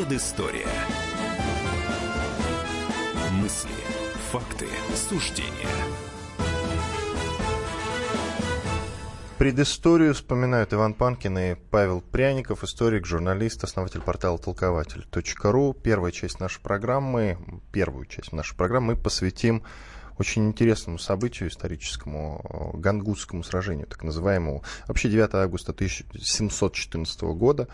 Предыстория. Мысли, факты, суждения. Предысторию вспоминают Иван Панкин и Павел Пряников, историк, журналист, основатель портала толкователь.ру. Первая часть нашей программы, первую часть нашей программы мы посвятим очень интересному событию историческому, Гангутскому сражению, так называемому. Вообще 9 августа 1714 года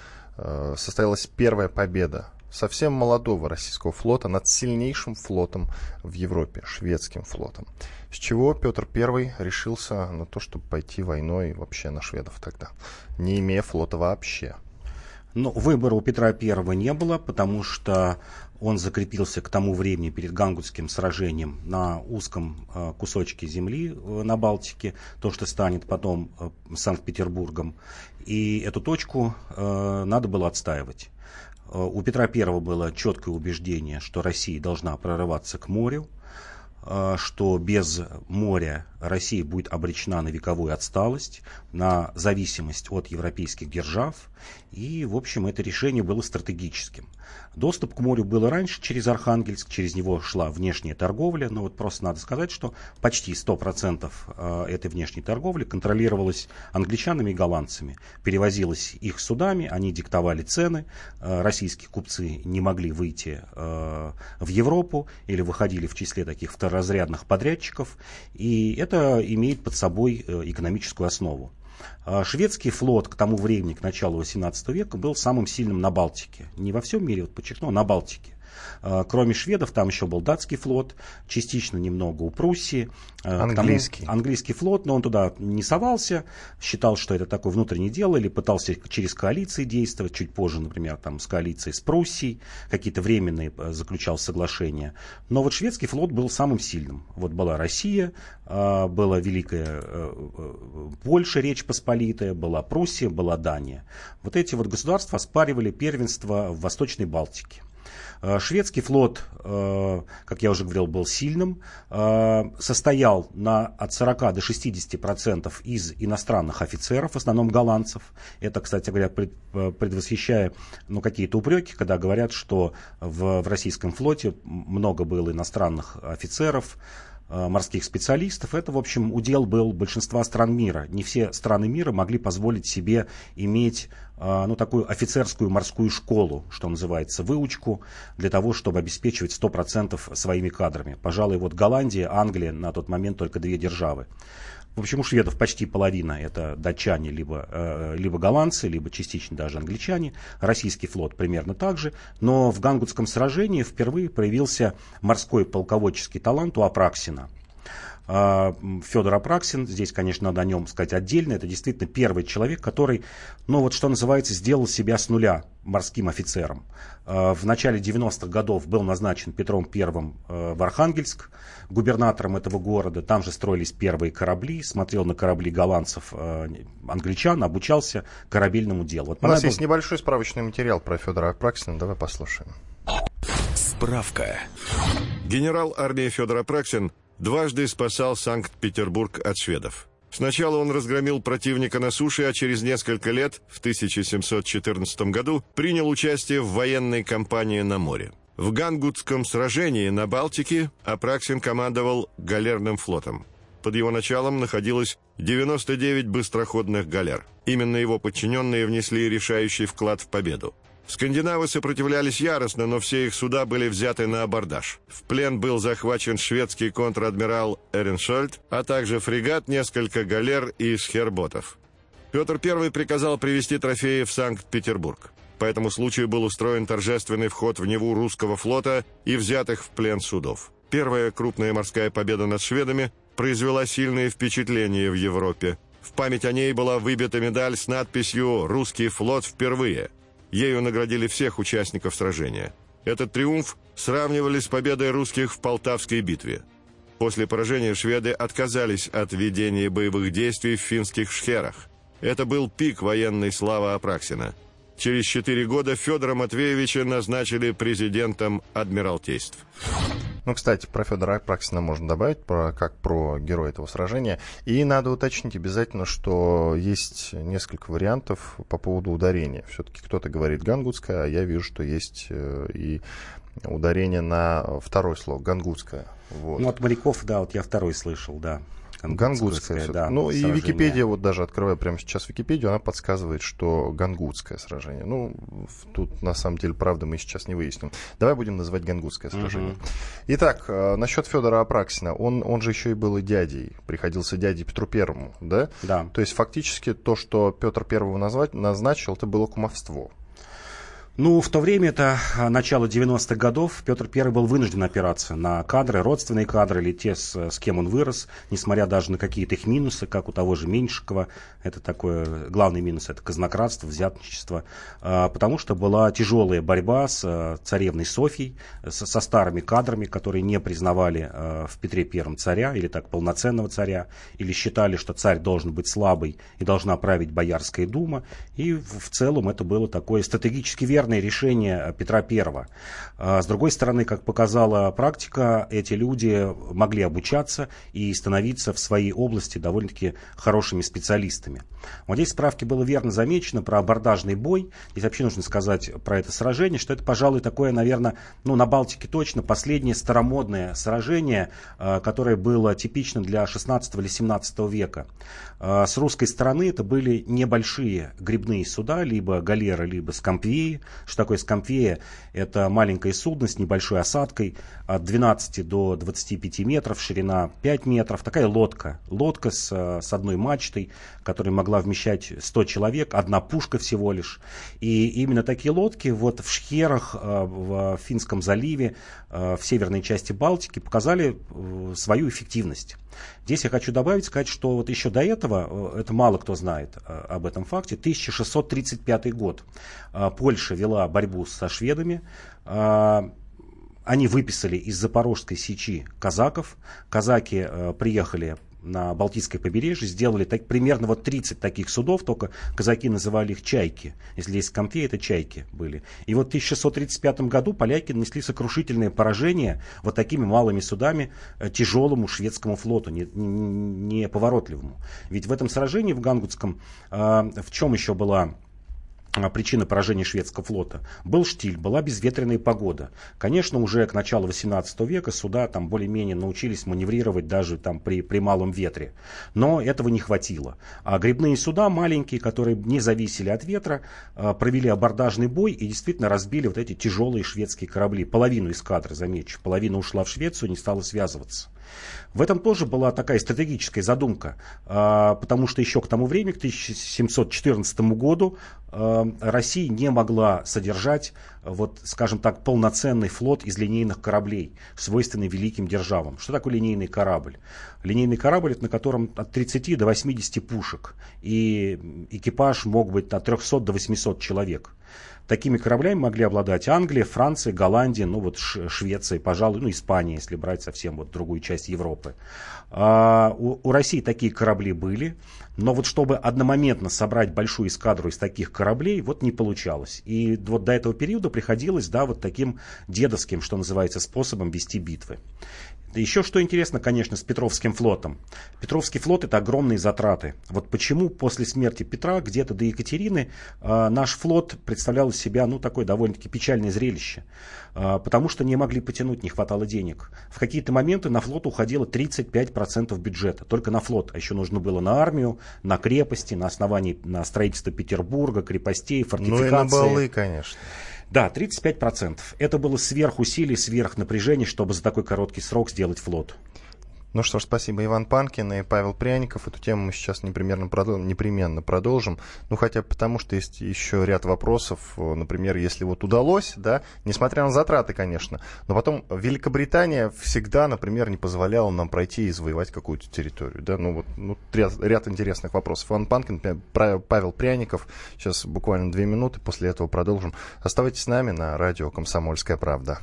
состоялась первая победа совсем молодого российского флота над сильнейшим флотом в Европе, шведским флотом. С чего Петр I решился на то, чтобы пойти войной вообще на шведов тогда, не имея флота вообще. Ну, выбора у Петра I не было, потому что он закрепился к тому времени перед Гангутским сражением на узком э, кусочке земли э, на Балтике, то, что станет потом э, Санкт-Петербургом. И эту точку надо было отстаивать. У Петра I было четкое убеждение, что Россия должна прорываться к морю, что без моря Россия будет обречена на вековую отсталость, на зависимость от европейских держав. И, в общем, это решение было стратегическим. Доступ к морю был раньше через Архангельск, через него шла внешняя торговля, но вот просто надо сказать, что почти 100% э, этой внешней торговли контролировалась англичанами и голландцами. Перевозилась их судами, они диктовали цены, э, российские купцы не могли выйти э, в Европу или выходили в числе таких второразрядных подрядчиков, и это имеет под собой экономическую основу. А шведский флот к тому времени, к началу 18 века, был самым сильным на Балтике. Не во всем мире, вот подчеркну, а на Балтике. А, кроме шведов, там еще был датский флот, частично немного у Пруссии. А, английский. Тому, английский флот, но он туда не совался, считал, что это такое внутреннее дело, или пытался через коалиции действовать, чуть позже, например, там, с коалицией с Пруссией, какие-то временные э, заключал соглашения. Но вот шведский флот был самым сильным. Вот была Россия, а, была Великая э, э, Польша, Речь Посполитая, была Пруссия, была Дания. Вот эти вот государства оспаривали первенство в Восточной Балтике. Э, шведский флот, э, как я уже говорил, был сильным, э, состоял на, от 40 до 60 процентов из иностранных офицеров, в основном голландцев. Это, кстати говоря, предвосхищая ну, какие-то упреки, когда говорят, что в, в российском флоте много было иностранных офицеров, морских специалистов. Это, в общем, удел был большинства стран мира. Не все страны мира могли позволить себе иметь ну, такую офицерскую морскую школу, что называется, выучку, для того, чтобы обеспечивать 100% своими кадрами. Пожалуй, вот Голландия, Англия на тот момент только две державы. В общем, у шведов почти половина это датчане, либо, э, либо голландцы, либо частично даже англичане. Российский флот примерно так же. Но в Гангутском сражении впервые проявился морской полководческий талант у Апраксина. А, Федор Апраксин, здесь, конечно, надо о нем сказать отдельно, это действительно первый человек, который, ну вот что называется, сделал себя с нуля морским офицером. А, в начале 90-х годов был назначен Петром I э, в Архангельск, губернатором этого города. Там же строились первые корабли, смотрел на корабли голландцев, англичан, обучался корабельному делу. Вот У нас есть небольшой справочный материал про Федора Апраксина, давай послушаем. Справка. Генерал армии Федор Апраксин дважды спасал Санкт-Петербург от шведов. Сначала он разгромил противника на суше, а через несколько лет, в 1714 году, принял участие в военной кампании на море. В Гангутском сражении на Балтике Апраксин командовал галерным флотом. Под его началом находилось 99 быстроходных галер. Именно его подчиненные внесли решающий вклад в победу. Скандинавы сопротивлялись яростно, но все их суда были взяты на абордаж. В плен был захвачен шведский контр-адмирал Эреншольд, а также фрегат, несколько галер и шхерботов. Петр I приказал привезти трофеи в Санкт-Петербург. По этому случаю был устроен торжественный вход в Неву русского флота и взятых в плен судов. Первая крупная морская победа над шведами произвела сильное впечатление в Европе. В память о ней была выбита медаль с надписью «Русский флот впервые». Ею наградили всех участников сражения. Этот триумф сравнивали с победой русских в Полтавской битве. После поражения шведы отказались от ведения боевых действий в финских шхерах. Это был пик военной славы Апраксина. Через четыре года Федора Матвеевича назначили президентом Адмиралтейств. Ну, кстати, про Федора Апраксина можно добавить, про, как про героя этого сражения. И надо уточнить обязательно, что есть несколько вариантов по поводу ударения. Все-таки кто-то говорит гангутская, а я вижу, что есть э, и ударение на второй слог, гангутская. Вот. Ну, от моряков, да, вот я второй слышал, да. Гангутское, да. Ну сражение. и Википедия, вот даже открывая прямо сейчас Википедию, она подсказывает, что гангутское сражение. Ну, тут на самом деле, правда, мы сейчас не выясним. Давай будем называть гангутское сражение. Угу. Итак, э, насчет Федора Апраксина. Он, он же еще и был и дядей, приходился дядей Петру Первому, да? Да. То есть фактически то, что Петр Первого назвать, назначил, это было кумовство. Ну, в то время, это а, начало 90-х годов, Петр I был вынужден опираться на кадры, родственные кадры или те, с, с кем он вырос, несмотря даже на какие-то их минусы, как у того же Меньшикова. Это такое, главный минус, это казнократство, взятничество. А, потому что была тяжелая борьба с а, царевной Софьей, со, со старыми кадрами, которые не признавали в Петре I царя, или так полноценного царя, или считали, что царь должен быть слабый и должна править Боярская дума. И в, в целом это было такое стратегически верно верное решение Петра I. А, с другой стороны, как показала практика, эти люди могли обучаться и становиться в своей области довольно-таки хорошими специалистами. Вот здесь в справке было верно замечено про абордажный бой. Здесь вообще нужно сказать про это сражение, что это, пожалуй, такое, наверное, ну, на Балтике точно последнее старомодное сражение, а, которое было типично для 16 или 17 века. А, с русской стороны это были небольшие грибные суда, либо галеры, либо скампвеи, что такое скампея? Это маленькое судно с небольшой осадкой от 12 до 25 метров, ширина 5 метров. Такая лодка. Лодка с, с одной мачтой, которая могла вмещать 100 человек, одна пушка всего лишь. И именно такие лодки вот в Шхерах, э, в Финском заливе, э, в северной части Балтики показали э, свою эффективность. Здесь я хочу добавить, сказать, что вот еще до этого, э, это мало кто знает э, об этом факте, 1635 год. Э, Польша вела борьбу со шведами. Они выписали из Запорожской сечи казаков. Казаки приехали на Балтийское побережье, сделали так, примерно вот 30 таких судов, только казаки называли их чайки. Если есть конфе, это чайки были. И вот в 1635 году поляки нанесли сокрушительное поражение вот такими малыми судами э, тяжелому шведскому флоту, неповоротливому. Не, не Ведь в этом сражении в Гангутском э, в чем еще была причина поражения шведского флота. Был штиль, была безветренная погода. Конечно, уже к началу 18 века суда там более-менее научились маневрировать даже там при, при малом ветре. Но этого не хватило. А грибные суда маленькие, которые не зависели от ветра, а, провели абордажный бой и действительно разбили вот эти тяжелые шведские корабли. Половину эскадры, замечу. Половина ушла в Швецию, не стала связываться. В этом тоже была такая стратегическая задумка, а, потому что еще к тому времени, к 1714 году, а, Россия не могла содержать, вот, скажем так, полноценный флот из линейных кораблей, свойственный великим державам. Что такое линейный корабль? Линейный корабль, это на котором от 30 до 80 пушек, и экипаж мог быть от 300 до 800 человек. Такими кораблями могли обладать Англия, Франция, Голландия, ну вот Швеция, пожалуй, ну Испания, если брать совсем вот другую часть Европы. А, у, у России такие корабли были, но вот чтобы одномоментно собрать большую эскадру из таких кораблей, вот не получалось. И вот до этого периода приходилось, да, вот таким дедовским, что называется, способом вести битвы. Еще что интересно, конечно, с Петровским флотом. Петровский флот это огромные затраты. Вот почему после смерти Петра, где-то до Екатерины, э, наш флот представлял из себя ну, такое довольно-таки печальное зрелище. Э, потому что не могли потянуть, не хватало денег. В какие-то моменты на флот уходило 35% бюджета. Только на флот. А еще нужно было на армию, на крепости, на основании, на строительство Петербурга, крепостей, фортификации. Ну и на балы, конечно. Да, 35%. Это было сверхусилие, сверхнапряжение, чтобы за такой короткий срок сделать флот. Ну что ж, спасибо Иван Панкин и Павел Пряников. Эту тему мы сейчас непременно, продол- непременно продолжим. Ну, хотя потому, что есть еще ряд вопросов. Например, если вот удалось, да, несмотря на затраты, конечно, но потом Великобритания всегда, например, не позволяла нам пройти и завоевать какую-то территорию, да, ну вот ну, ряд, ряд интересных вопросов. Иван Панкин, Павел Пряников. Сейчас буквально две минуты, после этого продолжим. Оставайтесь с нами на радио «Комсомольская правда».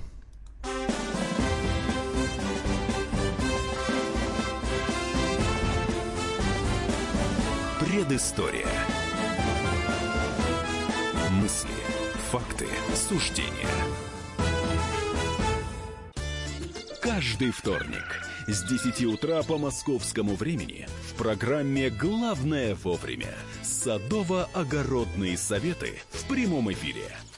Предыстория. Мысли, факты, суждения. каждый вторник с 10 утра по московскому времени в программе «Главное вовремя» садово-огородные советы в прямом эфире –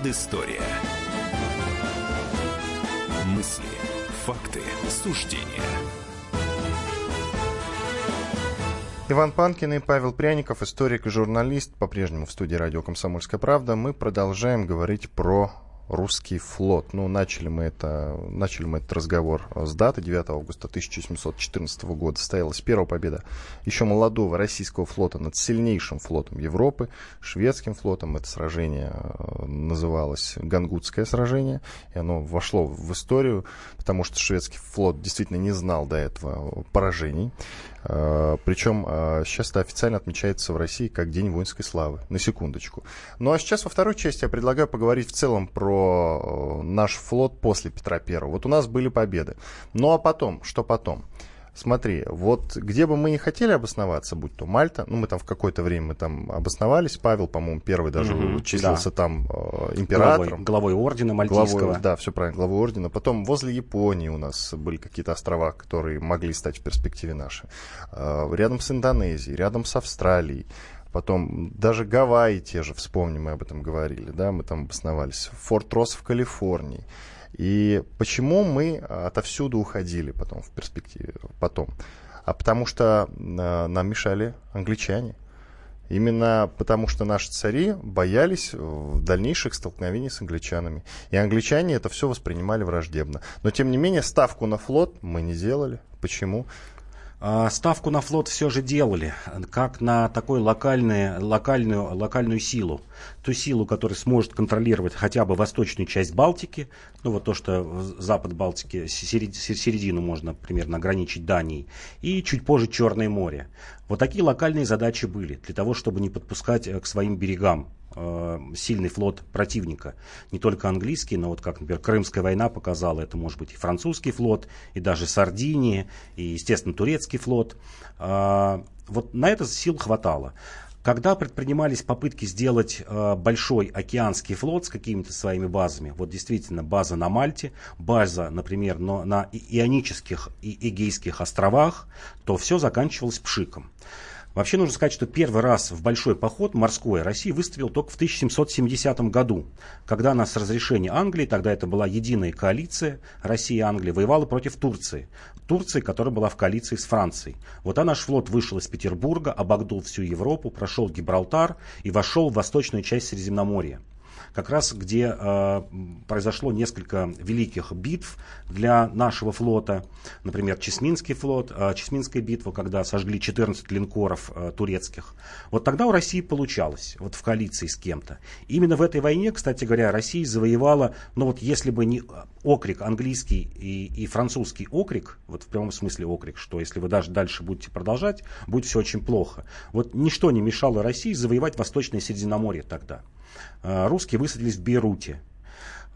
Предыстория. Мысли, факты, суждения. Иван Панкин и Павел Пряников, историк и журналист, по-прежнему в студии радио «Комсомольская правда». Мы продолжаем говорить про русский флот. Ну, начали мы, это, начали мы этот разговор с даты 9 августа 1714 года. Состоялась первая победа еще молодого российского флота над сильнейшим флотом Европы, шведским флотом. Это сражение э, называлось Гангутское сражение, и оно вошло в историю, потому что шведский флот действительно не знал до этого поражений. Э, Причем сейчас это официально отмечается в России как День воинской славы. На секундочку. Ну а сейчас во второй части я предлагаю поговорить в целом про э, наш флот после Петра Первого. Вот у нас были победы. Ну а потом, что потом? Смотри, вот где бы мы не хотели обосноваться, будь то Мальта, ну мы там в какое-то время мы там обосновались, Павел, по-моему, первый даже угу, числился да. там э, императором. Главой, главой ордена мальтийского. Главой, да, все правильно, главой ордена. Потом возле Японии у нас были какие-то острова, которые могли стать в перспективе наши. Э, рядом с Индонезией, рядом с Австралией. Потом даже Гавайи те же, вспомним, мы об этом говорили, да, мы там обосновались. Форт Росс в Калифорнии. И почему мы отовсюду уходили потом в перспективе, потом? А потому что э, нам мешали англичане. Именно потому что наши цари боялись дальнейших столкновений с англичанами. И англичане это все воспринимали враждебно. Но тем не менее ставку на флот мы не делали. Почему? А, ставку на флот все же делали, как на такую локальную, локальную, локальную силу. Ту силу, которая сможет контролировать хотя бы восточную часть Балтики, ну вот то, что запад Балтики, середину можно примерно ограничить Данией, и чуть позже Черное море. Вот такие локальные задачи были, для того, чтобы не подпускать э, к своим берегам сильный флот противника. Не только английский, но вот как, например, Крымская война показала, это может быть и французский флот, и даже Сардиния, и, естественно, турецкий флот. Э, вот на это сил хватало. Когда предпринимались попытки сделать э, большой океанский флот с какими-то своими базами, вот действительно база на Мальте, база, например, но на Ионических и Эгейских островах, то все заканчивалось пшиком. Вообще нужно сказать, что первый раз в большой поход морской Россия выступила только в 1770 году, когда она с разрешения Англии, тогда это была единая коалиция Россия и Англия, воевала против Турции. Турции, которая была в коалиции с Францией. Вот а наш флот вышел из Петербурга, обогнул всю Европу, прошел Гибралтар и вошел в восточную часть Средиземноморья как раз где э, произошло несколько великих битв для нашего флота. Например, Чесминский флот, э, Чесминская битва, когда сожгли 14 линкоров э, турецких. Вот тогда у России получалось, вот в коалиции с кем-то. Именно в этой войне, кстати говоря, Россия завоевала, ну вот если бы не окрик английский и, и французский окрик, вот в прямом смысле окрик, что если вы даже дальше будете продолжать, будет все очень плохо. Вот ничто не мешало России завоевать Восточное Средиземноморье тогда. Э, русские высадились в Бейруте.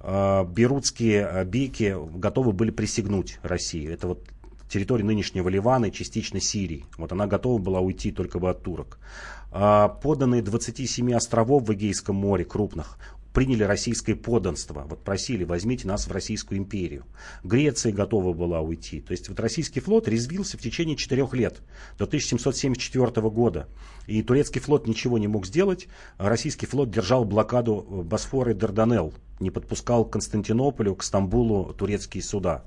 Э, Берутские э, беки готовы были присягнуть России. Это вот территория нынешнего Ливана и частично Сирии. Вот она готова была уйти только бы от турок. Поданные 27 островов в Эгейском море крупных приняли российское подданство. Вот просили, возьмите нас в Российскую империю. Греция готова была уйти. То есть вот российский флот резвился в течение четырех лет, до 1774 года. И турецкий флот ничего не мог сделать. Российский флот держал блокаду Босфора и Дарданелл. Не подпускал к Константинополю, к Стамбулу турецкие суда.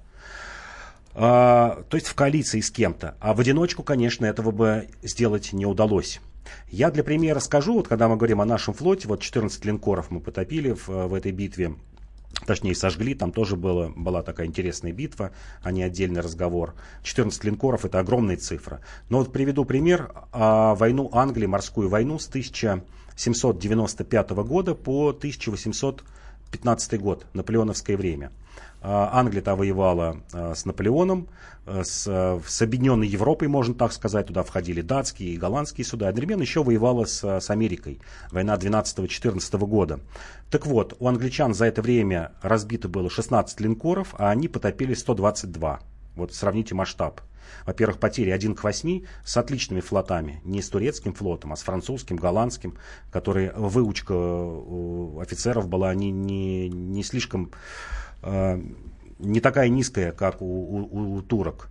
А, то есть в коалиции с кем-то. А в одиночку, конечно, этого бы сделать не удалось. Я для примера скажу, вот когда мы говорим о нашем флоте, вот 14 линкоров мы потопили в, в этой битве, точнее сожгли, там тоже было, была такая интересная битва, а не отдельный разговор. 14 линкоров это огромная цифра. Но вот приведу пример, а, войну Англии, морскую войну с 1000 1795 года по 1815 год, наполеоновское время. А, Англия-то воевала а, с Наполеоном, а, с, с Объединенной Европой, можно так сказать. Туда входили датские и голландские суда. Одновременно еще воевала с, с Америкой. Война 12-14 года. Так вот, у англичан за это время разбито было 16 линкоров, а они потопили 122. Вот сравните масштаб. Во-первых, потери 1 к 8 с отличными флотами. Не с турецким флотом, а с французским, голландским, который выучка офицеров была не, не, не слишком Э, не такая низкая, как у, у, у турок.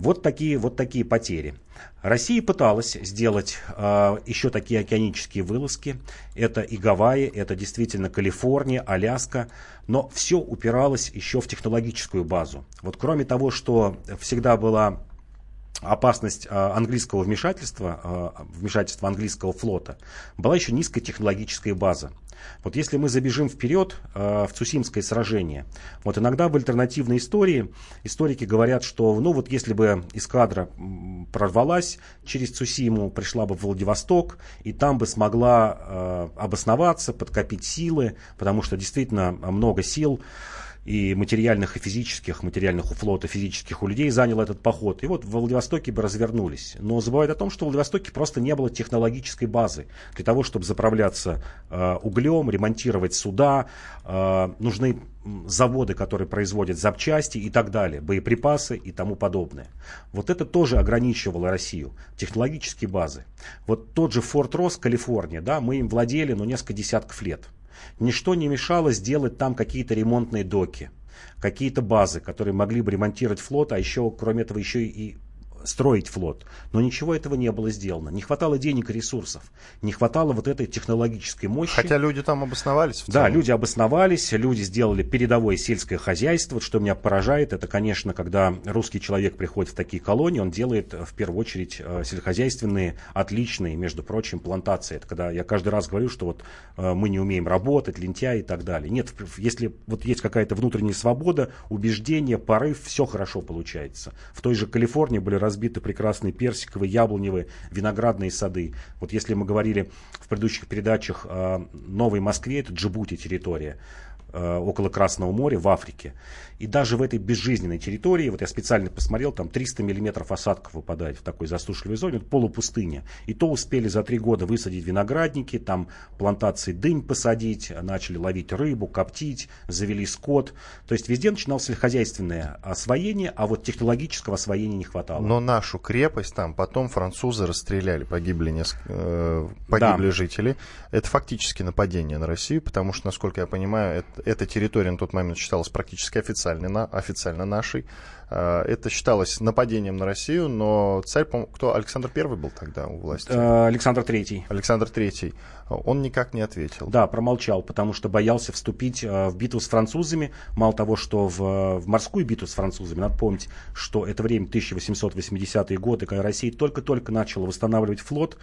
Вот такие, вот такие потери. Россия пыталась сделать э, еще такие океанические вылазки. Это и Гавайи, это действительно Калифорния, Аляска. Но все упиралось еще в технологическую базу. Вот кроме того, что всегда была опасность э, английского вмешательства, э, вмешательства английского флота, была еще низкая технологическая база. Вот если мы забежим вперед э, в Цусимское сражение, вот иногда в альтернативной истории историки говорят, что ну вот если бы эскадра прорвалась через Цусиму, пришла бы в Владивосток, и там бы смогла обосноваться, подкопить силы, потому что действительно много сил и материальных, и физических, материальных у флота, физических у людей занял этот поход. И вот в Владивостоке бы развернулись. Но забывают о том, что в Владивостоке просто не было технологической базы для того, чтобы заправляться э, углем, ремонтировать суда. Э, нужны заводы, которые производят запчасти и так далее, боеприпасы и тому подобное. Вот это тоже ограничивало Россию, технологические базы. Вот тот же Форт Росс, Калифорния, да, мы им владели, но несколько десятков лет. Ничто не мешало сделать там какие-то ремонтные доки, какие-то базы, которые могли бы ремонтировать флот, а еще, кроме этого, еще и строить флот. Но ничего этого не было сделано. Не хватало денег и ресурсов. Не хватало вот этой технологической мощи. Хотя люди там обосновались. да, люди обосновались, люди сделали передовое сельское хозяйство. Вот что меня поражает, это, конечно, когда русский человек приходит в такие колонии, он делает в первую очередь э, сельскохозяйственные, отличные, между прочим, плантации. Это когда я каждый раз говорю, что вот э, мы не умеем работать, лентяй и так далее. Нет, если вот есть какая-то внутренняя свобода, убеждение, порыв, все хорошо получается. В той же Калифорнии были разбиты прекрасные персиковые, яблоневые, виноградные сады. Вот если мы говорили в предыдущих передачах о Новой Москве, это Джибути территория, около Красного моря в Африке. И даже в этой безжизненной территории, вот я специально посмотрел, там 300 миллиметров осадков выпадает в такой засушливой зоне, вот полупустыня. И то успели за три года высадить виноградники, там плантации дынь посадить, начали ловить рыбу, коптить, завели скот. То есть везде начиналось сельскохозяйственное освоение, а вот технологического освоения не хватало. Но нашу крепость там потом французы расстреляли, погибли, несколько, э, погибли да. жители. Это фактически нападение на Россию, потому что, насколько я понимаю, это, эта территория на тот момент считалась практически официально официально, официально нашей. Э, это считалось нападением на Россию, но царь, кто, Александр I был тогда у власти? Э, Александр III. Александр III. Он никак не ответил. Да, промолчал, потому что боялся вступить э, в битву с французами. Мало того, что в, в морскую битву с французами, надо помнить, что это время 1880-е годы, когда Россия только-только начала восстанавливать флот,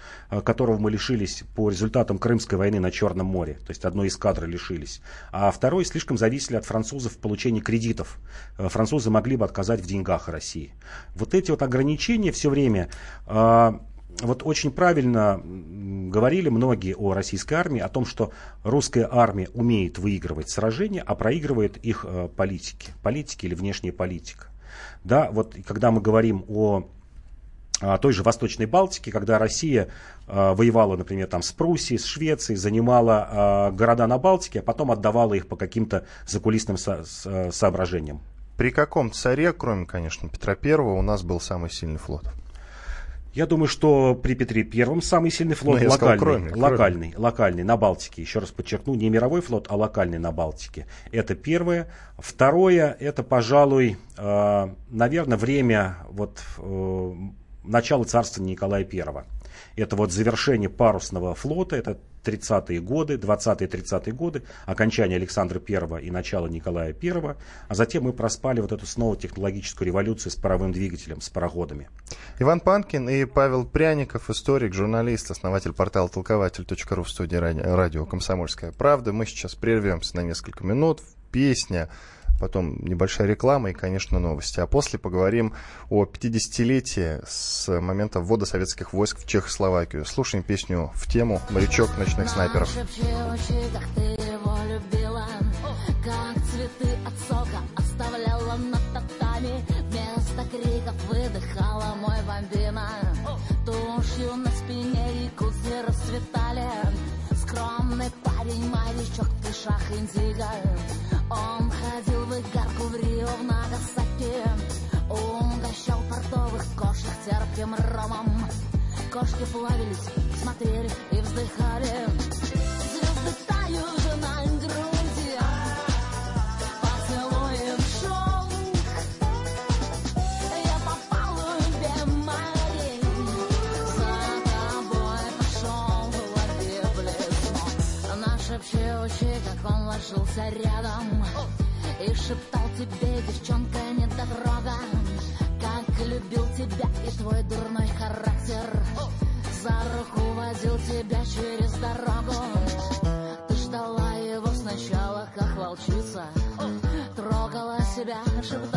которого мы лишились по результатам Крымской войны на Черном море. То есть одной эскадры лишились. А второй слишком зависели от французов в получении кредитов. Французы могли бы отказать в деньгах России. Вот эти вот ограничения все время а, вот очень правильно говорили многие о российской армии, о том, что русская армия умеет выигрывать сражения, а проигрывает их э, политики, политики или внешняя политика. Да, вот когда мы говорим о, о той же Восточной Балтике, когда Россия э, воевала, например, там с Пруссией, с Швецией, занимала э, города на Балтике, а потом отдавала их по каким-то закулисным со- со- соображениям. При каком царе, кроме, конечно, Петра Первого, у нас был самый сильный флот? Я думаю, что при Петре Первом самый сильный флот ну, локальный, сказал, кроме, локальный, кроме. локальный на Балтике. Еще раз подчеркну, не мировой флот, а локальный на Балтике. Это первое. Второе, это, пожалуй, э, наверное, время вот э, начала царства Николая Первого. Это вот завершение парусного флота, это 30-е годы, 20-30-е годы, окончание Александра I и начало Николая I, а затем мы проспали вот эту снова технологическую революцию с паровым двигателем, с пароходами. Иван Панкин и Павел Пряников, историк, журналист, основатель портала толкователь.ру в студии радио «Комсомольская правда». Мы сейчас прервемся на несколько минут. Песня потом небольшая реклама и, конечно, новости. А после поговорим о 50-летии с момента ввода советских войск в Чехословакию. Слушаем песню в тему «Морячок ночных снайперов». Парень, морячок, ты шах индиго Он в в Нагасаки Угощал портовых кошек терпким ромом. Кошки плавились, смотрели и вздыхали. Звезды тают на груди Поцелуем шелк Я попал в Бемарий За тобой пошел лови блесну Нашепчущий, как он ложился рядом И шептал тебе, девчонка, не дорога Как любил тебя и твой дурной характер. За руку водил тебя через дорогу. Ты ждала его сначала, как волчица. Трогала себя, шептала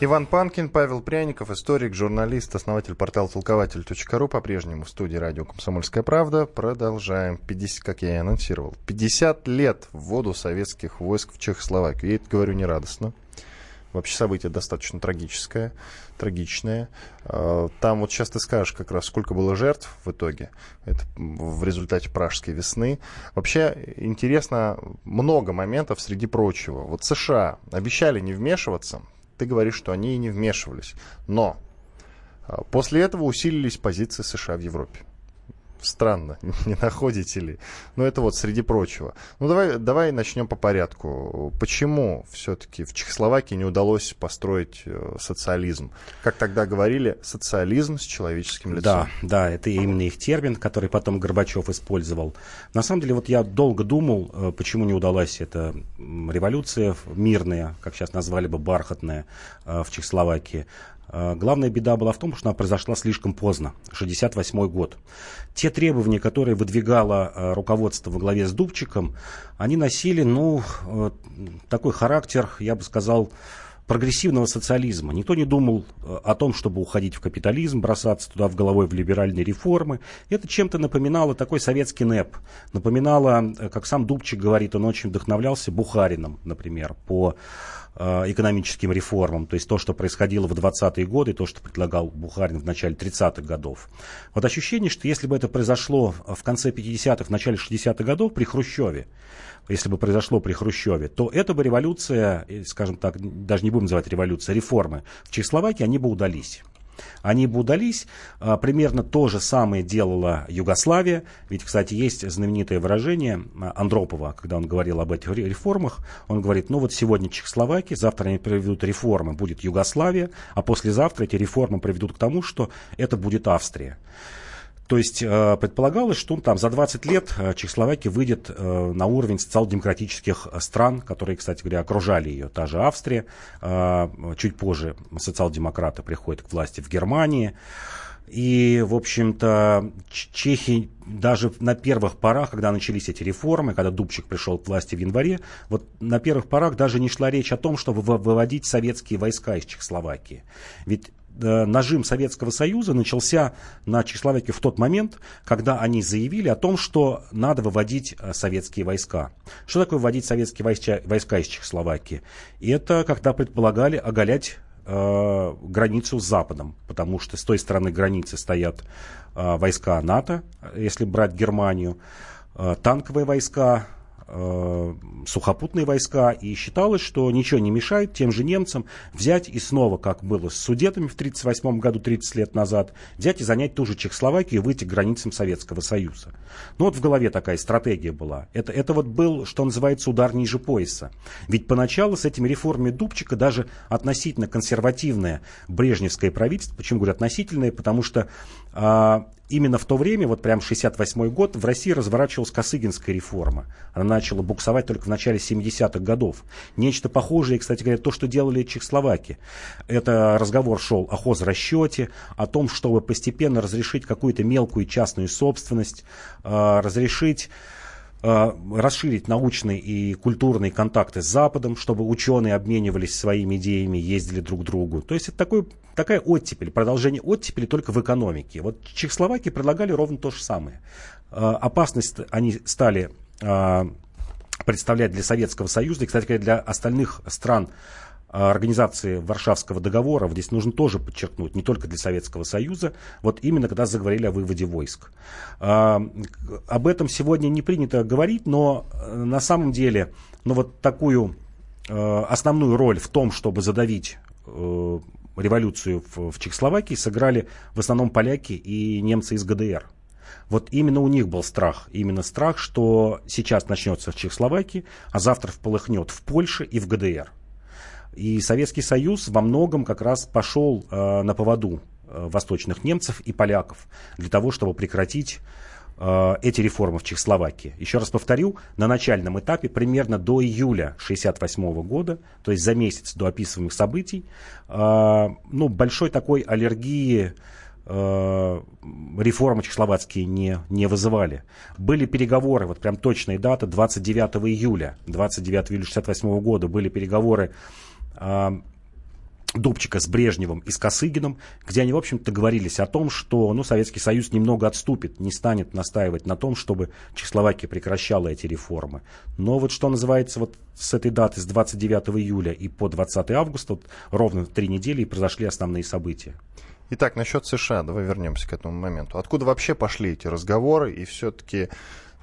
Иван Панкин, Павел Пряников, историк, журналист, основатель портала толкователь.ру, по-прежнему в студии радио «Комсомольская правда». Продолжаем. 50, как я и анонсировал, 50 лет вводу советских войск в Чехословакию. Я это говорю не радостно. Вообще событие достаточно трагическое, трагичное. А, Там вот сейчас ты скажешь как раз, сколько было жертв в итоге. Это в результате пражской весны. Вообще интересно много моментов среди прочего. Вот США обещали не вмешиваться. Ты говоришь, что они и не вмешивались. Но а, после этого усилились позиции США в Европе. Странно, не находите ли? Но это вот среди прочего. Ну давай, давай начнем по порядку. Почему все-таки в Чехословакии не удалось построить э, социализм? Как тогда говорили, социализм с человеческим лицом. Да, да, это именно их термин, который потом Горбачев использовал. На самом деле, вот я долго думал, э, почему не удалась эта революция мирная, как сейчас назвали бы бархатная, э, в Чехословакии. Э, Главная беда была в том, что она произошла слишком поздно, 68 год. Те требования, которые выдвигало э, руководство во главе с Дубчиком, они носили, ну, э, такой характер, я бы сказал, прогрессивного социализма. Никто не думал э, о том, чтобы уходить в капитализм, бросаться туда в головой в либеральные реформы. Это чем-то напоминало такой советский НЭП. Напоминало, э, как сам Дубчик говорит, он очень вдохновлялся Бухарином, например, по э, экономическим реформам, то есть то, что происходило в 20-е годы, то, что предлагал Бухарин в начале 30-х годов. Вот ощущение, что если бы это произошло в конце 50-х, в начале 60-х годов при Хрущеве, если бы произошло при Хрущеве, то эта бы революция, скажем так, даже не будем называть революция, реформы в Чехословакии, они бы удались. Они бы удались. А, Примерно то же самое делала Югославия. Ведь, кстати, есть знаменитое выражение а, Андропова, когда он говорил об этих ре- реформах. Он говорит, ну вот сегодня Чехословакия, завтра они проведут реформы, будет Югославия, а послезавтра эти реформы приведут к тому, что это будет Австрия. То есть э, предполагалось, что там за 20 лет э, Чехословакия выйдет э, на уровень социал-демократических стран, которые, кстати говоря, окружали ее. Та же Австрия, чуть позже социал-демократы приходят к власти в Германии. И, в общем-то, чехи даже на первых порах, когда начались эти реформы, когда Дубчик пришел к власти в январе, вот на первых порах даже не шла речь о том, чтобы вы- выводить советские войска из Чехословакии. Ведь нажим Советского Союза начался на Чехословакию в тот момент, когда они заявили о том, что надо выводить э, советские войска. Что такое вводить советские войска, войска из Чехословакии? Это, когда предполагали оголять э, границу с Западом, потому что с той стороны границы стоят э, войска НАТО, если брать Германию, э, танковые войска, э, сухопутные войска, и считалось, что ничего не мешает тем же немцам взять и снова, как было с Судетами в 1938 году, 30 лет назад, взять и занять ту же Чехословакию и выйти к границам Советского Союза. Ну вот в голове такая стратегия была. Это, это вот был, что называется, удар ниже пояса. Ведь поначалу с этими реформами Дубчика даже относительно консервативное брежневское правительство, почему говорю относительное, потому что а, именно в то время, вот прям 68 год, в России разворачивалась Косыгинская реформа. Она начала буксовать только в начале 70-х годов. Нечто похожее, кстати говоря, то, что делали Чехословаки. Это разговор шел о хозрасчете, о том, чтобы постепенно разрешить какую-то мелкую частную собственность, а, разрешить расширить научные и культурные контакты с Западом, чтобы ученые обменивались своими идеями, ездили друг к другу. То есть это такой, такая оттепель, продолжение оттепели только в экономике. Вот Чехословакии предлагали ровно то же самое. Э, опасность они стали э, представлять для Советского Союза и, кстати говоря, для остальных стран организации Варшавского договора, здесь нужно тоже подчеркнуть, не только для Советского Союза, вот именно когда заговорили о выводе войск. А, об этом сегодня не принято говорить, но э, на самом деле, ну вот такую э, основную роль в том, чтобы задавить э, революцию в, в Чехословакии, сыграли в основном поляки и немцы из ГДР. Вот именно у них был страх. Именно страх, что сейчас начнется в Чехословакии, а завтра вполыхнет в Польше и в ГДР. И Советский Союз во многом как раз пошел э, на поводу э, восточных немцев и поляков для того, чтобы прекратить э, эти реформы в Чехословакии. Еще раз повторю, на начальном этапе, примерно до июля 1968 года, то есть за месяц до описываемых событий, э, ну, большой такой аллергии э, реформы чехословацкие не, не вызывали. Были переговоры, вот прям точная дата, 29 июля, 29 июля 1968 года были переговоры Дубчика с Брежневым и с Косыгиным, где они, в общем-то, договорились о том, что ну, Советский Союз немного отступит, не станет настаивать на том, чтобы Чехословакия прекращала эти реформы. Но вот что называется, вот с этой даты, с 29 июля и по 20 августа, вот, ровно три недели и произошли основные события. Итак, насчет США, давай вернемся к этому моменту. Откуда вообще пошли эти разговоры и все-таки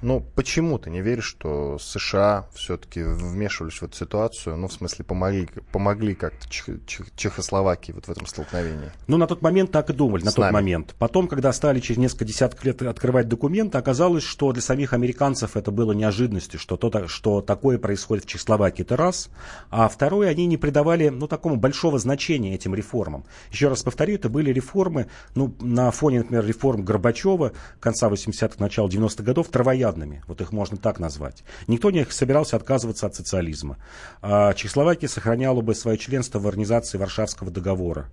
ну, почему ты не веришь, что США все-таки вмешивались в эту ситуацию, ну, в смысле, помогли, помогли как-то Чех, Чех, Чехословакии вот в этом столкновении? Ну, на тот момент так и думали, на С тот нами. момент. Потом, когда стали через несколько десятков лет открывать документы, оказалось, что для самих американцев это было неожиданностью, что, то, что такое происходит в Чехословакии, это раз. А второе, они не придавали, ну, такому большого значения этим реформам. Еще раз повторю, это были реформы, ну, на фоне, например, реформ Горбачева конца 80-х, начала 90-х годов, травоядные травоядными, вот их можно так назвать. Никто не собирался отказываться от социализма. А Чехословакия сохраняла бы свое членство в организации Варшавского договора.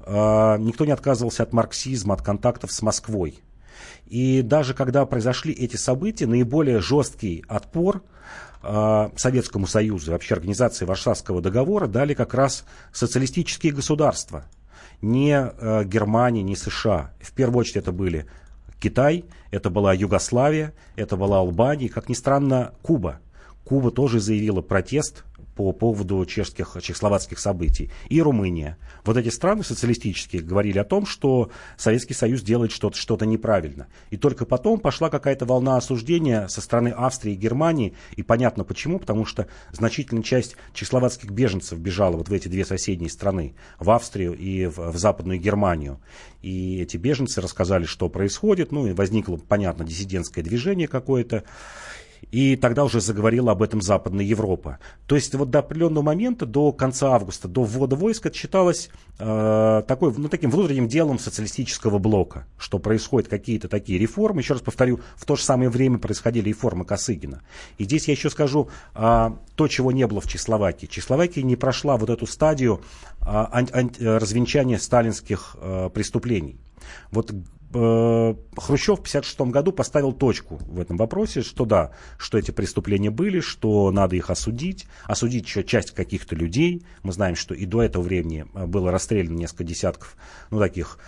А никто не отказывался от марксизма, от контактов с Москвой. И даже когда произошли эти события, наиболее жесткий отпор э, Советскому Союзу, вообще организации Варшавского договора дали как раз социалистические государства. Не Германия, не США. В первую очередь это были Китай, это была Югославия, это была Албания, как ни странно, Куба. Куба тоже заявила протест по поводу чешских, чехословацких событий. И Румыния. Вот эти страны социалистические говорили о том, что Советский Союз делает что-то что неправильно. И только потом пошла какая-то волна осуждения со стороны Австрии и Германии. И понятно почему, потому что значительная часть чехословацких беженцев бежала вот в эти две соседние страны, в Австрию и в, в Западную Германию. И эти беженцы рассказали, что происходит. Ну и возникло, понятно, диссидентское движение какое-то. И тогда уже заговорила об этом Западная Европа. То есть вот до определенного момента, до конца августа, до ввода войск, это считалось э, такой, ну, таким внутренним делом социалистического блока, что происходят какие-то такие реформы. Еще раз повторю, в то же самое время происходили реформы Косыгина. И здесь я еще скажу э, то, чего не было в Чехословакии. Чехословакия не прошла вот эту стадию э, ан- ан- развенчания сталинских э, преступлений. Вот Хрущев в 1956 году поставил точку в этом вопросе, что да, что эти преступления были, что надо их осудить, осудить еще часть каких-то людей. Мы знаем, что и до этого времени э, было расстреляно несколько десятков, ну, таких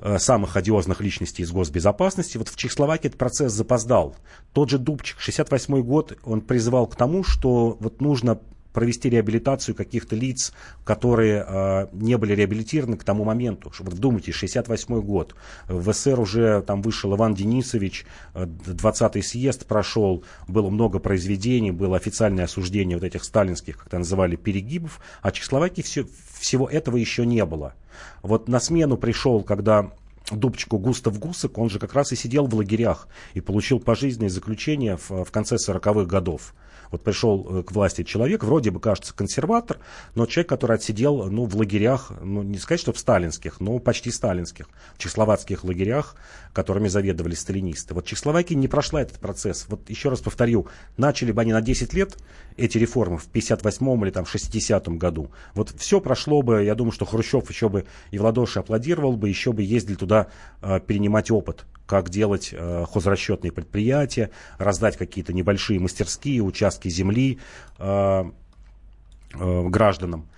э, самых одиозных личностей из госбезопасности. Вот в Чехословакии этот процесс запоздал. Тот же Дубчик, 68 год, он призывал к тому, что вот нужно провести реабилитацию каких-то лиц, которые э, не были реабилитированы к тому моменту. Вот вдумайтесь, 68 год. В СССР уже там вышел Иван Денисович, 20-й съезд прошел, было много произведений, было официальное осуждение вот этих сталинских, как то называли, перегибов, а Чехословакии все, всего этого еще не было. Вот на смену пришел, когда Дубчику Густав Гусак, он же как раз и сидел в лагерях и получил пожизненное заключение в, в конце 40-х годов. Вот пришел э, к власти человек, вроде бы кажется консерватор, но человек, который отсидел ну, в лагерях, ну не сказать, что в сталинских, но почти сталинских, чехословацких лагерях, которыми заведовали сталинисты. Вот Чехословакия не прошла этот процесс. Вот еще раз повторю, начали бы они на 10 лет эти реформы в 58 или там 60 году. Вот все прошло бы, я думаю, что Хрущев еще бы и в ладоши аплодировал бы, еще бы ездили туда э, перенимать опыт как делать э, хозрасчетные предприятия, раздать какие-то небольшие мастерские, участки земли э, э, гражданам.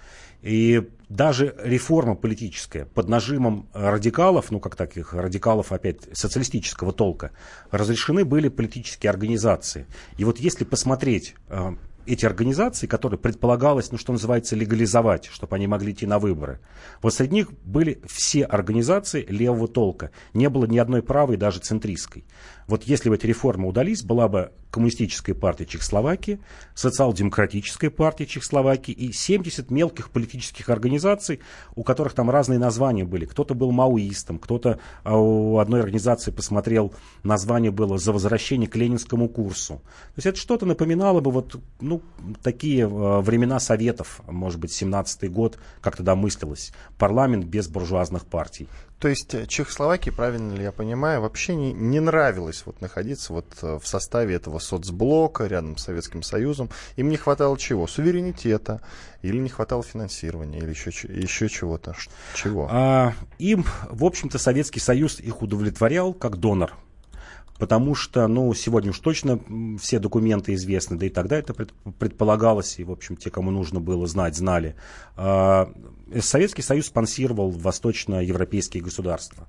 И даже реформа политическая под нажимом радикалов, ну как таких радикалов опять социалистического толка, разрешены были политические организации. И вот если посмотреть э, эти организации, которые предполагалось, ну, что называется, легализовать, чтобы они могли идти на выборы. Вот среди них были все организации левого толка. Не было ни одной правой, даже центристской. Вот если бы эти реформы удались, была бы Коммунистическая партия Чехословакии, Социал-демократическая партия Чехословакии и 70 мелких политических организаций, у которых там разные названия были. Кто-то был маоистом, кто-то а, у одной организации посмотрел, название было «За возвращение к ленинскому курсу». То есть это что-то напоминало бы вот, ну, такие э, времена Советов, может быть, 17-й год, как тогда мыслилось. Парламент без буржуазных партий. То есть э, Чехословакии, правильно ли я понимаю, вообще не, не нравилось вот находиться вот э, в составе этого соцблока рядом с Советским Союзом. Им не хватало чего? Суверенитета, или не хватало финансирования, или еще, еще чего-то. Чего? А, им, в общем-то, Советский Союз их удовлетворял как донор потому что, ну, сегодня уж точно все документы известны, да и тогда это предполагалось, и, в общем, те, кому нужно было знать, знали. А, Советский Союз спонсировал восточноевропейские государства.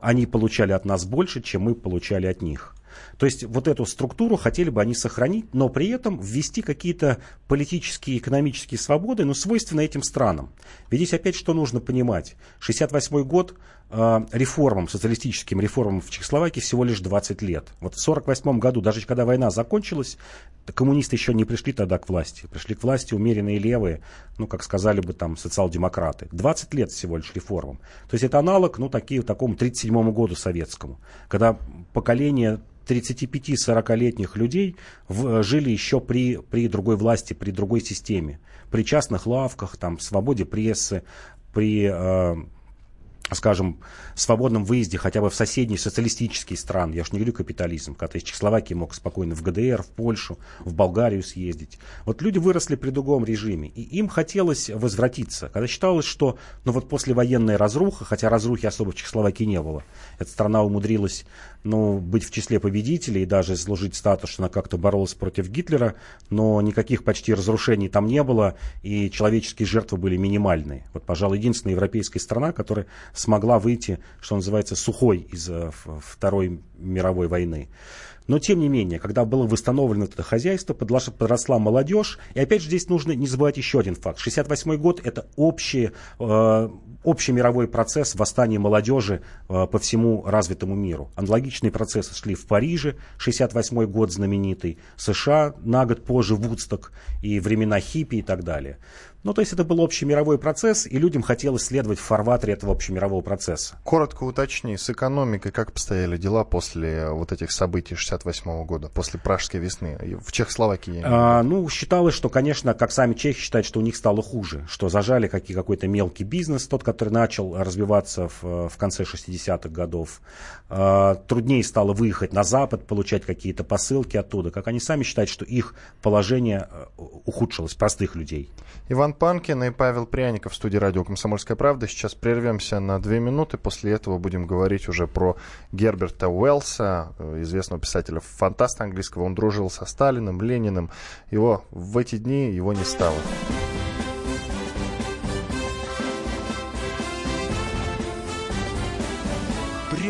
Они получали от нас больше, чем мы получали от них. То есть вот эту структуру хотели бы они сохранить, но при этом ввести какие-то политические и экономические свободы, но свойственные этим странам. Ведь здесь опять что нужно понимать. 68 год э, реформам, социалистическим реформам в Чехословакии всего лишь 20 лет. Вот в 48 году, даже когда война закончилась, коммунисты еще не пришли тогда к власти. Пришли к власти умеренные левые, ну, как сказали бы там социал-демократы. 20 лет всего лишь реформам. То есть это аналог, ну, такие, такому 37 году советскому, когда поколение 35-40-летних людей в, жили еще при, при другой власти, при другой системе, при частных лавках, там, свободе прессы, при э, скажем, свободном выезде хотя бы в соседние социалистические страны, я уж не говорю капитализм, когда из Чехословакии мог спокойно в ГДР, в Польшу, в Болгарию съездить. Вот люди выросли при другом режиме, и им хотелось возвратиться, когда считалось, что ну вот послевоенная разруха, хотя разрухи особо в Чехословакии не было, эта страна умудрилась ну, быть в числе победителей и даже служить статус, что она как-то боролась против Гитлера, но никаких почти разрушений там не было, и человеческие жертвы были минимальные. Вот, пожалуй, единственная европейская страна, которая смогла выйти, что называется, сухой из э, Второй мировой войны. Но тем не менее, когда было восстановлено это хозяйство, подросла молодежь. И опять же здесь нужно не забывать еще один факт. 68 год это общий, э, общий мировой процесс восстания молодежи э, по всему развитому миру. Аналогичные процессы шли в Париже, 68 год знаменитый, США на год позже Вудсток и времена хиппи и так далее. Ну, то есть это был общий мировой процесс, и людям хотелось следовать в фарватере этого общемирового процесса. Коротко уточни, с экономикой как постояли дела после вот этих событий 68 года, после Пражской весны в Чехословакии? А, ну, считалось, что, конечно, как сами чехи считают, что у них стало хуже, что зажали какие, какой-то мелкий бизнес, тот, который начал развиваться в, в конце 60-х годов. А, труднее стало выехать на Запад, получать какие-то посылки оттуда. Как они сами считают, что их положение э, ухудшилось, простых людей. Иван Панкин и Павел Пряников в студии радио «Комсомольская правда». Сейчас прервемся на две минуты. После этого будем говорить уже про Герберта Уэллса, э, известного писателя-фантаста английского. Он дружил со Сталиным, Лениным. Его в эти дни его не стало.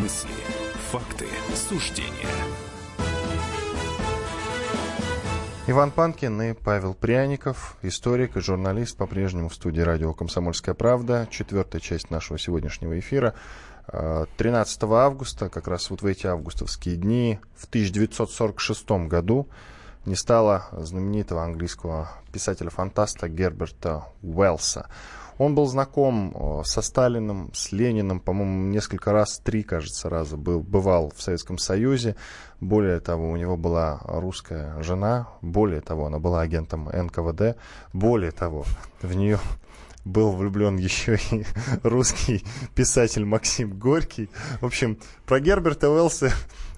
Мысли, факты, суждения. Иван Панкин и Павел Пряников, историк и журналист, по-прежнему в студии радио «Комсомольская правда». Четвертая часть нашего сегодняшнего эфира. 13 августа, как раз вот в эти августовские дни, в 1946 году не стало знаменитого английского писателя-фантаста Герберта Уэллса. Он был знаком со Сталиным, с Лениным, по-моему, несколько раз, три, кажется, раза был, бывал в Советском Союзе. Более того, у него была русская жена, более того, она была агентом НКВД, более того, в нее был влюблен еще и русский писатель Максим Горький. В общем, про Герберта Уэллса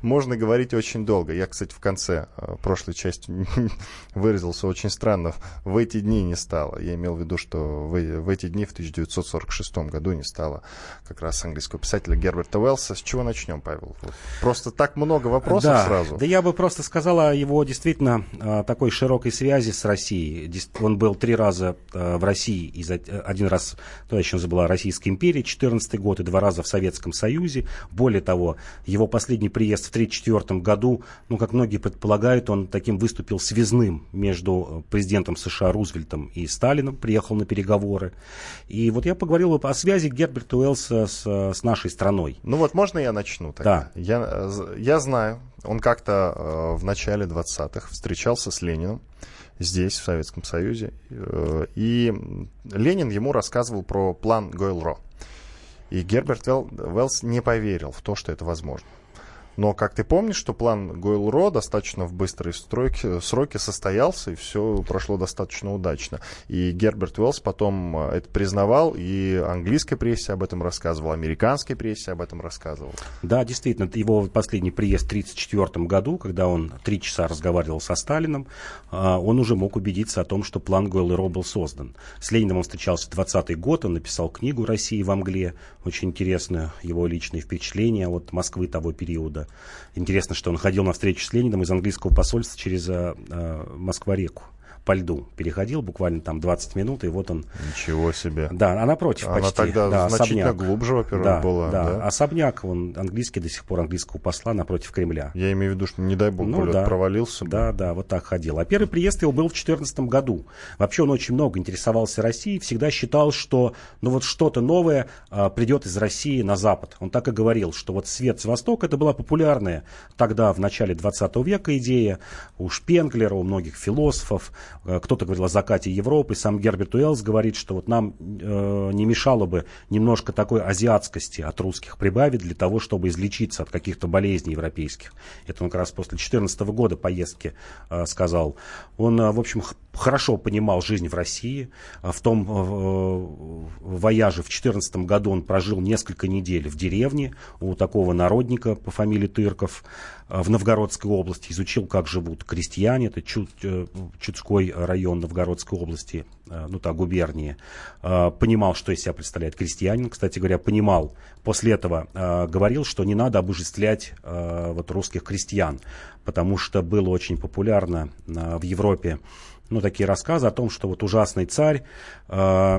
можно говорить очень долго. Я, кстати, в конце э, прошлой части выразился очень странно. В эти дни не стало. Я имел в виду, что в, в эти дни в 1946 году не стало как раз английского писателя Герберта Уэллса. С чего начнем, Павел? Просто так много вопросов да, сразу. Да я бы просто сказал о его действительно э, такой широкой связи с Россией. Он был три раза э, в России, и один раз, то еще забыла, Российской империи, 14 год, и два раза в Советском Союзе. Более того, его последний приезд в 1934 году, ну, как многие предполагают, он таким выступил связным между президентом США Рузвельтом и Сталином, приехал на переговоры. И вот я поговорил о связи Герберта Уэллса с, с нашей страной. Ну вот, можно я начну тогда? Да. Я, я знаю, он как-то э, в начале 20-х встречался с Лениным здесь, в Советском Союзе, э, и Ленин ему рассказывал про план Гойл-Ро. И Герберт Уэллс не поверил в то, что это возможно. Но, как ты помнишь, что план Гойл-Ро достаточно в быстрые стройки, сроки состоялся, и все прошло достаточно удачно. И Герберт Уэллс потом э, это признавал, и английской прессе об этом рассказывал, американской прессе об этом рассказывал. Да, действительно, его последний приезд в 1934 году, когда он три часа разговаривал со Сталином, э, он уже мог убедиться о том, что план Гойл-Ро был создан. С Лениным он встречался в 20 год, он написал книгу «Россия в мгле», очень интересную его личные впечатления от Москвы того периода. Интересно, что он ходил на встречу с Лениным из английского посольства через э, э, Москва-реку по льду переходил, буквально там 20 минут, и вот он... Ничего себе. Да, а напротив Она почти. тогда да, значительно особняк. глубже, во-первых, да, была. Да. да, особняк, он английский до сих пор, английского посла напротив Кремля. Я имею в виду, что, не дай бог, ну, да. провалился. Да, да, вот так ходил. А первый приезд его был в 2014 году. Вообще он очень много интересовался Россией, всегда считал, что ну вот что-то новое а, придет из России на Запад. Он так и говорил, что вот свет с Востока это была популярная тогда, в начале 20 века идея у Шпенглера, у многих философов. А, кто-то говорил о закате Европы. Сам Герберт Уэллс говорит, что вот нам э, не мешало бы немножко такой азиатскости от русских прибавить для того, чтобы излечиться от каких-то болезней европейских. Это он как раз после 2014 года поездки э, сказал. Он, э, в общем, хорошо понимал жизнь в России. В том э, вояже в 2014 году он прожил несколько недель в деревне у такого народника по фамилии Тырков в Новгородской области. Изучил, как живут крестьяне. Это Чу, Чудской район Новгородской области, ну так, губернии. Понимал, что из себя представляет крестьянин. Кстати говоря, понимал. После этого говорил, что не надо обожествлять вот, русских крестьян, потому что было очень популярно в Европе ну, такие рассказы о том, что вот ужасный царь э,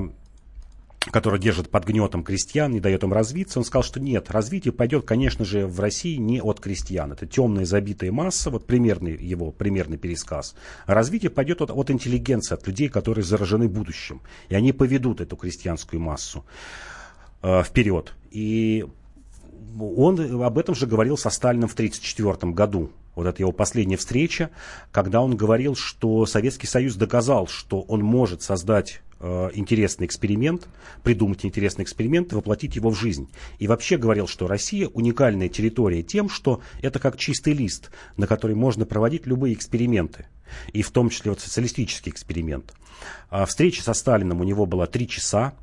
который держит под гнетом крестьян, не дает им развиться, он сказал, что нет, развитие пойдет, конечно же, в России не от крестьян. Это темная забитая масса, вот примерный его примерный пересказ. А развитие пойдет от, от интеллигенции, от людей, которые заражены будущим. И они поведут эту крестьянскую массу э, вперед. И он об этом же говорил со Сталином в 1934 году. Вот это его последняя встреча, когда он говорил, что Советский Союз доказал, что он может создать э, интересный эксперимент, придумать интересный эксперимент и воплотить его в жизнь. И вообще говорил, что Россия уникальная территория тем, что это как чистый лист, на который можно проводить любые эксперименты. И в том числе вот социалистический эксперимент. А встреча со Сталином у него была три часа.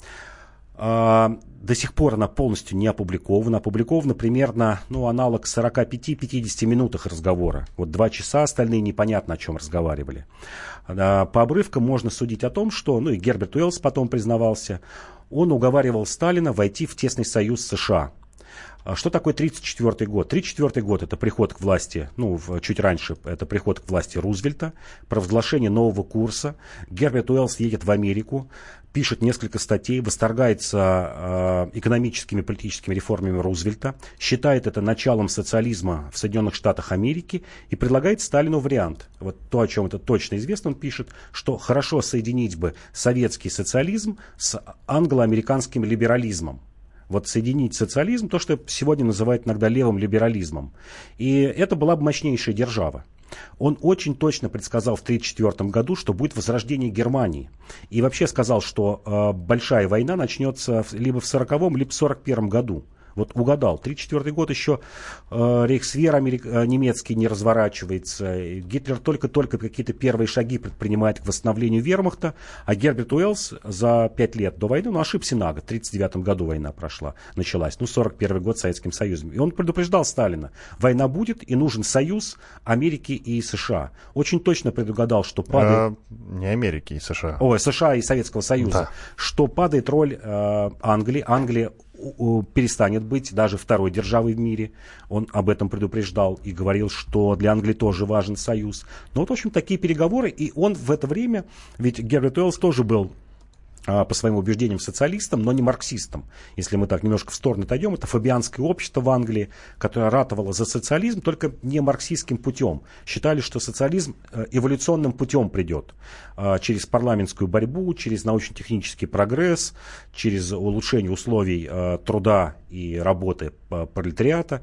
А, до сих пор она полностью не опубликована. Опубликована примерно ну, аналог 45-50 минутах разговора. Вот два часа, остальные непонятно о чем разговаривали. А, по обрывкам можно судить о том, что, ну и Герберт Уэллс потом признавался, он уговаривал Сталина войти в тесный союз США. А что такое 1934 год? 1934 год это приход к власти, ну, чуть раньше, это приход к власти Рузвельта, провозглашение нового курса. Герберт Уэллс едет в Америку, пишет несколько статей, восторгается э, экономическими и политическими реформами Рузвельта, считает это началом социализма в Соединенных Штатах Америки и предлагает Сталину вариант. Вот то, о чем это точно известно, он пишет, что хорошо соединить бы советский социализм с англо-американским либерализмом. Вот соединить социализм, то, что сегодня называют иногда левым либерализмом. И это была бы мощнейшая держава. Он очень точно предсказал в 1934 году, что будет возрождение Германии. И вообще сказал, что э, большая война начнется либо в 40 либо в 41 году. Вот угадал. 1934 год еще э, Рейхсвер Америк, э, немецкий не разворачивается. Гитлер только-только какие-то первые шаги предпринимает к восстановлению вермахта. А Герберт Уэллс за пять лет до войны, ну, ошибся на год. В 1939 году война прошла, началась. Ну, 41 год с Советским Союзом. И он предупреждал Сталина. Война будет и нужен союз Америки и США. Очень точно предугадал, что падает... А, не Америки и США. Ой, США и Советского Союза. Да. Что падает роль э, Англии. Англия перестанет быть даже второй державой в мире. Он об этом предупреждал и говорил, что для Англии тоже важен союз. Но вот, в общем, такие переговоры. И он в это время, ведь Герберт Уэллс тоже был по своим убеждениям социалистом, но не марксистом. Если мы так немножко в сторону отойдем, это фабианское общество в Англии, которое ратовало за социализм, только не марксистским путем. Считали, что социализм э, эволюционным путем придет. А, через парламентскую борьбу, через научно-технический прогресс, через улучшение условий э, труда и работы пролетариата.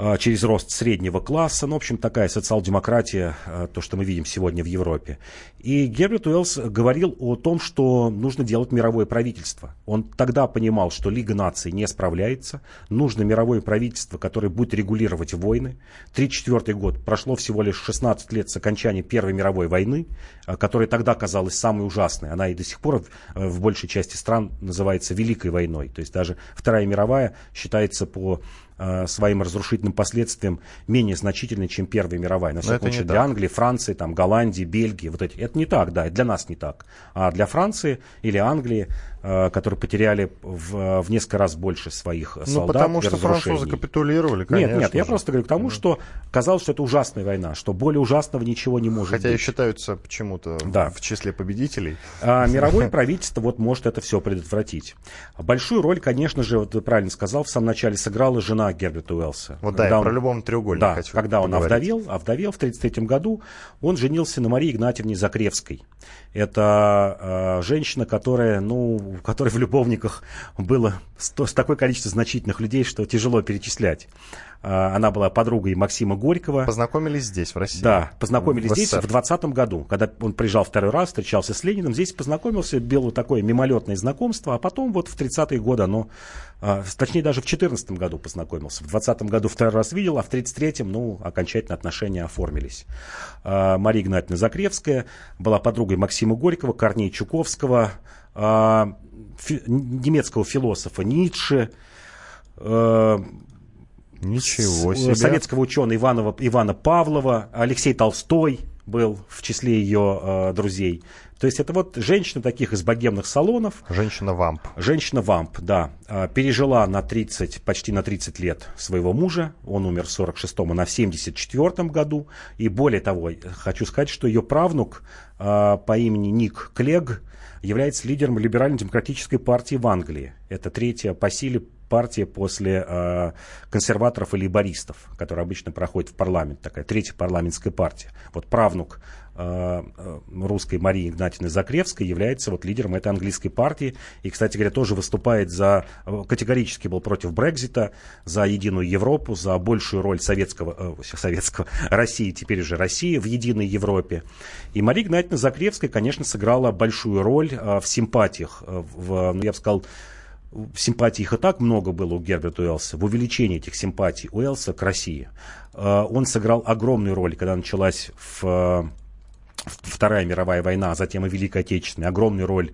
А, через рост среднего класса. Ну, в общем, такая социал-демократия, а, то, что мы видим сегодня в Европе. И Герберт Уэллс говорил о том, что нужно делать мировое правительство. Он тогда понимал, что Лига наций не справляется, нужно мировое правительство, которое будет регулировать войны. 1934 год, прошло всего лишь 16 лет с окончания Первой мировой войны, а, которая тогда казалась самой ужасной. Она и до сих пор в большей части стран называется Великой войной. То есть даже Вторая мировая считается по Э, своим разрушительным последствиям менее значительной, чем Первая мировая. На всяком случае, для так. Англии, Франции, там, Голландии, Бельгии, вот эти. Это не так, да, для нас не так. А для Франции или Англии Э, которые потеряли в, в несколько раз больше своих ну, солдат. Ну, потому что французы капитулировали, конечно. Нет, нет, я просто говорю к тому, что казалось, что это ужасная война, что более ужасного ничего не может Хотя быть. и считаются почему-то да. в числе победителей. А мировое правительство вот может это все предотвратить. Большую роль, конечно же, вот ты правильно сказал, в самом начале сыграла жена Герберта Уэллса. Вот да, я он, про любом треугольник да, хочу когда он овдовел, овдовел в 1933 году, он женился на Марии Игнатьевне Закревской. Это э, женщина, которая, ну, которая в любовниках было сто, такое количество значительных людей, что тяжело перечислять. Э, она была подругой Максима Горького. Познакомились здесь, в России? Да, познакомились в здесь в 20 году, когда он приезжал второй раз, встречался с Лениным. Здесь познакомился, было такое мимолетное знакомство, а потом вот в 30-е годы оно, э, точнее даже в 14 году познакомился. В 20 году второй раз видел, а в 33-м, ну, окончательно отношения оформились. Э, Мария Игнатьевна Закревская была подругой Максима Горького, Корней Чуковского, немецкого философа Ницше, Ничего себе. советского ученого Иванова, Ивана Павлова, Алексей Толстой был в числе ее э, друзей. То есть это вот женщина таких из богемных салонов. Женщина-вамп. Женщина-вамп, да. Э, пережила на 30, почти на 30 лет своего мужа. Он умер в 46-м, она в 74-м году. И более того, хочу сказать, что ее правнук э, по имени Ник Клег является лидером либерально-демократической партии в Англии. Это третья по силе партия после э, консерваторов и лейбористов, которая обычно проходит в парламент, такая третья парламентская партия. Вот правнук э, э русской Марии Игнатьевны Закревской является вот лидером этой английской партии. И, кстати говоря, тоже выступает за, э, категорически был против Брекзита, за единую Европу, за большую роль советского, э, советского России, теперь уже России в единой Европе. И Мария Игнатьевна Закревская, конечно, сыграла большую роль э, в симпатиях, э, в, ну, я бы сказал, симпатий их и так много было у Герберта Уэллса, в увеличении этих симпатий Уэллса к России. Э, он сыграл огромную роль, когда началась в Вторая мировая война, а затем и Великая Отечественная, огромную роль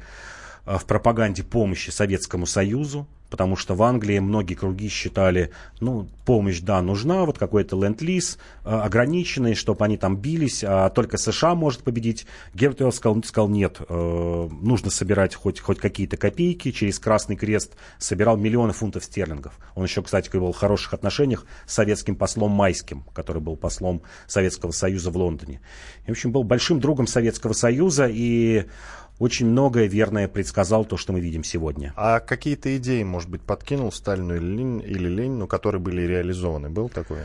э, в пропаганде помощи Советскому Союзу, потому что в Англии многие круги считали, ну, помощь, да, нужна, вот какой-то ленд-лиз э, ограниченный, чтобы они там бились, а только США может победить. Герберт сказал, сказал, нет, э, нужно собирать хоть, хоть какие-то копейки, через Красный Крест собирал миллионы фунтов стерлингов. Он еще, кстати, был в хороших отношениях с советским послом Майским, который был послом Советского Союза в Лондоне. И, в общем, был большим другом Советского Союза, и очень многое верное предсказал то, что мы видим сегодня. А какие-то идеи, может быть, подкинул Сталину или, Ленину, или Ленину, которые были реализованы? Был такой?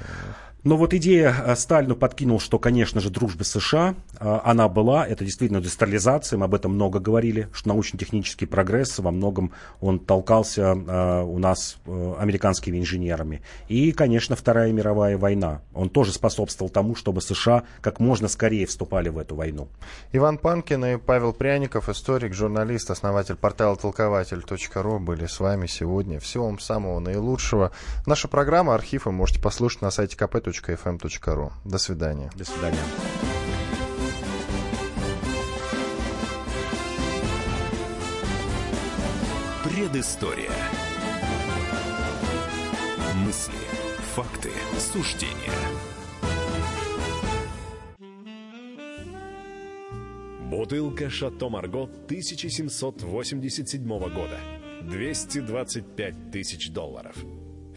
Но вот идея э, Сталину подкинул, что, конечно же, дружба США, э, она была, это действительно индустриализация, мы об этом много говорили, что научно-технический прогресс во многом он толкался э, у нас американскими инженерами. И, конечно, Вторая мировая война, он тоже способствовал тому, чтобы США как можно скорее вступали в эту войну. Иван Панкин и Павел Пряников, историк, журналист, основатель портала толкователь.ру были с вами сегодня. Всего вам самого наилучшего. Наша программа, архив вы можете послушать на сайте kp radio.fm.ru. До свидания. До свидания. Предыстория. Мысли, факты, суждения. Бутылка «Шато Марго» 1787 года. 225 тысяч долларов.